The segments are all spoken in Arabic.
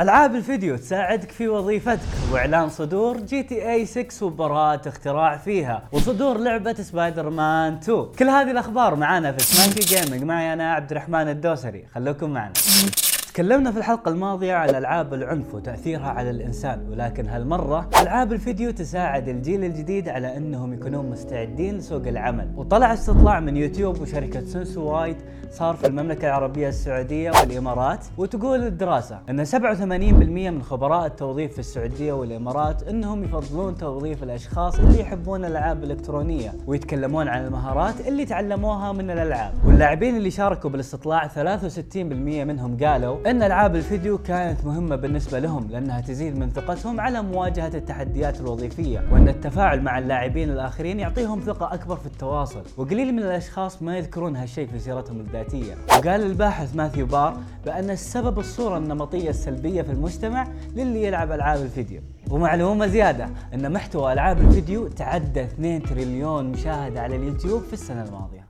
ألعاب الفيديو تساعدك في وظيفتك وإعلان صدور GTA 6 وبراءة اختراع فيها وصدور لعبة سبايدر مان 2 كل هذه الأخبار معانا في سماكي gaming معي أنا عبد الرحمن الدوسري. خلوكم معنا. تكلمنا في الحلقة الماضية عن ألعاب العنف وتأثيرها على الإنسان ولكن هالمرة ألعاب الفيديو تساعد الجيل الجديد على أنهم يكونون مستعدين لسوق العمل. وطلع استطلاع من يوتيوب وشركة Censuswide صار في المملكة العربية السعودية والإمارات وتقول الدراسة أن 87% من خبراء التوظيف في السعودية والإمارات أنهم يفضلون توظيف الأشخاص اللي يحبون الألعاب الإلكترونية ويتكلمون عن المهارات اللي تعلموها من الألعاب. واللاعبين اللي شاركوا بالاستطلاع 63% منهم قالوا إن ألعاب الفيديو كانت مهمة بالنسبة لهم لأنها تزيد من ثقتهم على مواجهة التحديات الوظيفية وأن التفاعل مع اللاعبين الآخرين يعطيهم ثقة أكبر في التواصل وقليل من الأشخاص ما يذكرون هالشيء في سيرتهم الذاتية. وقال الباحث ماثيو بار بأن السبب الصورة النمطية السلبية في المجتمع للي يلعب ألعاب الفيديو. ومعلومة زيادة أن محتوى ألعاب الفيديو تعدى 2 تريليون مشاهدة على اليوتيوب في السنة الماضية.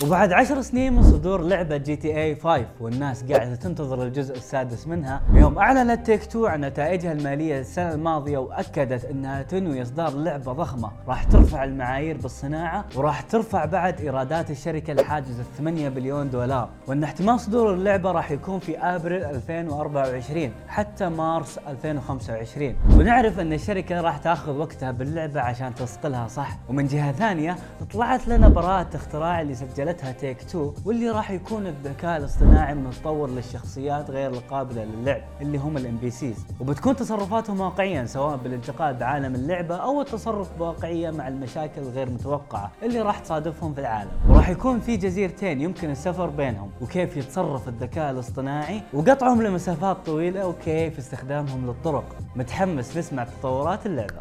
وبعد عشر سنين من صدور لعبة GTA 5 والناس قاعدة تنتظر الجزء السادس منها. يوم اعلنت Take-Two عن نتائجها المالية السنة الماضية وأكدت إنها تنوي إصدار لعبة ضخمة. راح ترفع المعايير بالصناعة وراح ترفع بعد إيرادات الشركة لحاجز 8 بليون دولار. وإن احتمال صدور اللعبة راح يكون في أبريل 2024 حتى مارس 2025 ونعرف إن الشركة راح تأخذ وقتها باللعبة عشان تصقلها صح؟ ومن جهة ثانية طلعت لنا براءة اختراع اللي سجلت نزلتها Take-Two واللي راح يكون الذكاء الاصطناعي متطور للشخصيات غير القابلة للعب اللي هم ال NPCs وبتكون تصرفاتهم واقعية سواء بالانتقال بعالم اللعبة أو التصرف بواقعية مع المشاكل الغير متوقعة اللي راح تصادفهم في العالم. وراح يكون في جزيرتين يمكن السفر بينهم وكيف يتصرف الذكاء الاصطناعي وقطعهم لمسافات طويلة وكيف استخدامهم للطرق. متحمس نسمع تطورات اللعبة.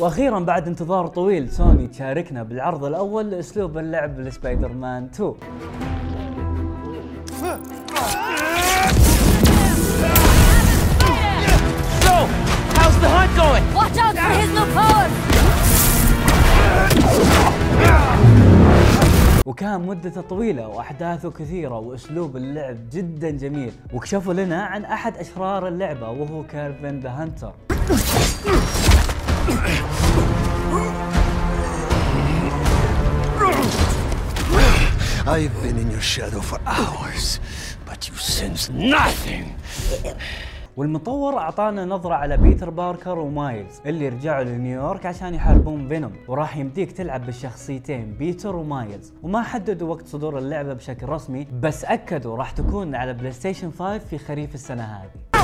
وأخيرا بعد انتظار طويل سوني تشاركنا بالعرض الأول لاسلوب اللعب لسبايدر مان 2 وكان مدته طويلة وأحداثه كثيرة وأسلوب اللعب جدا جميل. وكشفوا لنا عن أحد أشرار اللعبة وهو Kraven the Hunter. I've been in your shadow for hours, but you sense nothing. والمطور أعطانا نظرة على بيتر باركر ومايلز اللي رجعوا لنيويورك عشان يحاربون فينوم وراح يمديك تلعب بالشخصيتين بيتر ومايلز وما حددوا وقت صدور اللعبة بشكل رسمي بس أكدوا راح تكون على بلاي ستيشن 5 في خريف السنة هذه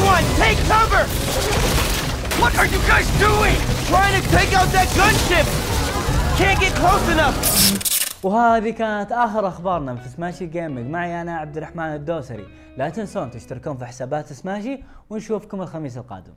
Everyone, take cover! What are you guys doing? Trying to take out that gunship! Can't get close enough! وهذه كانت آخر أخبارنا في سماشي جيمنج معي أنا عبد الرحمن الدوسري لا تنسون تشتركون في حسابات سماشي ونشوفكم الخميس القادم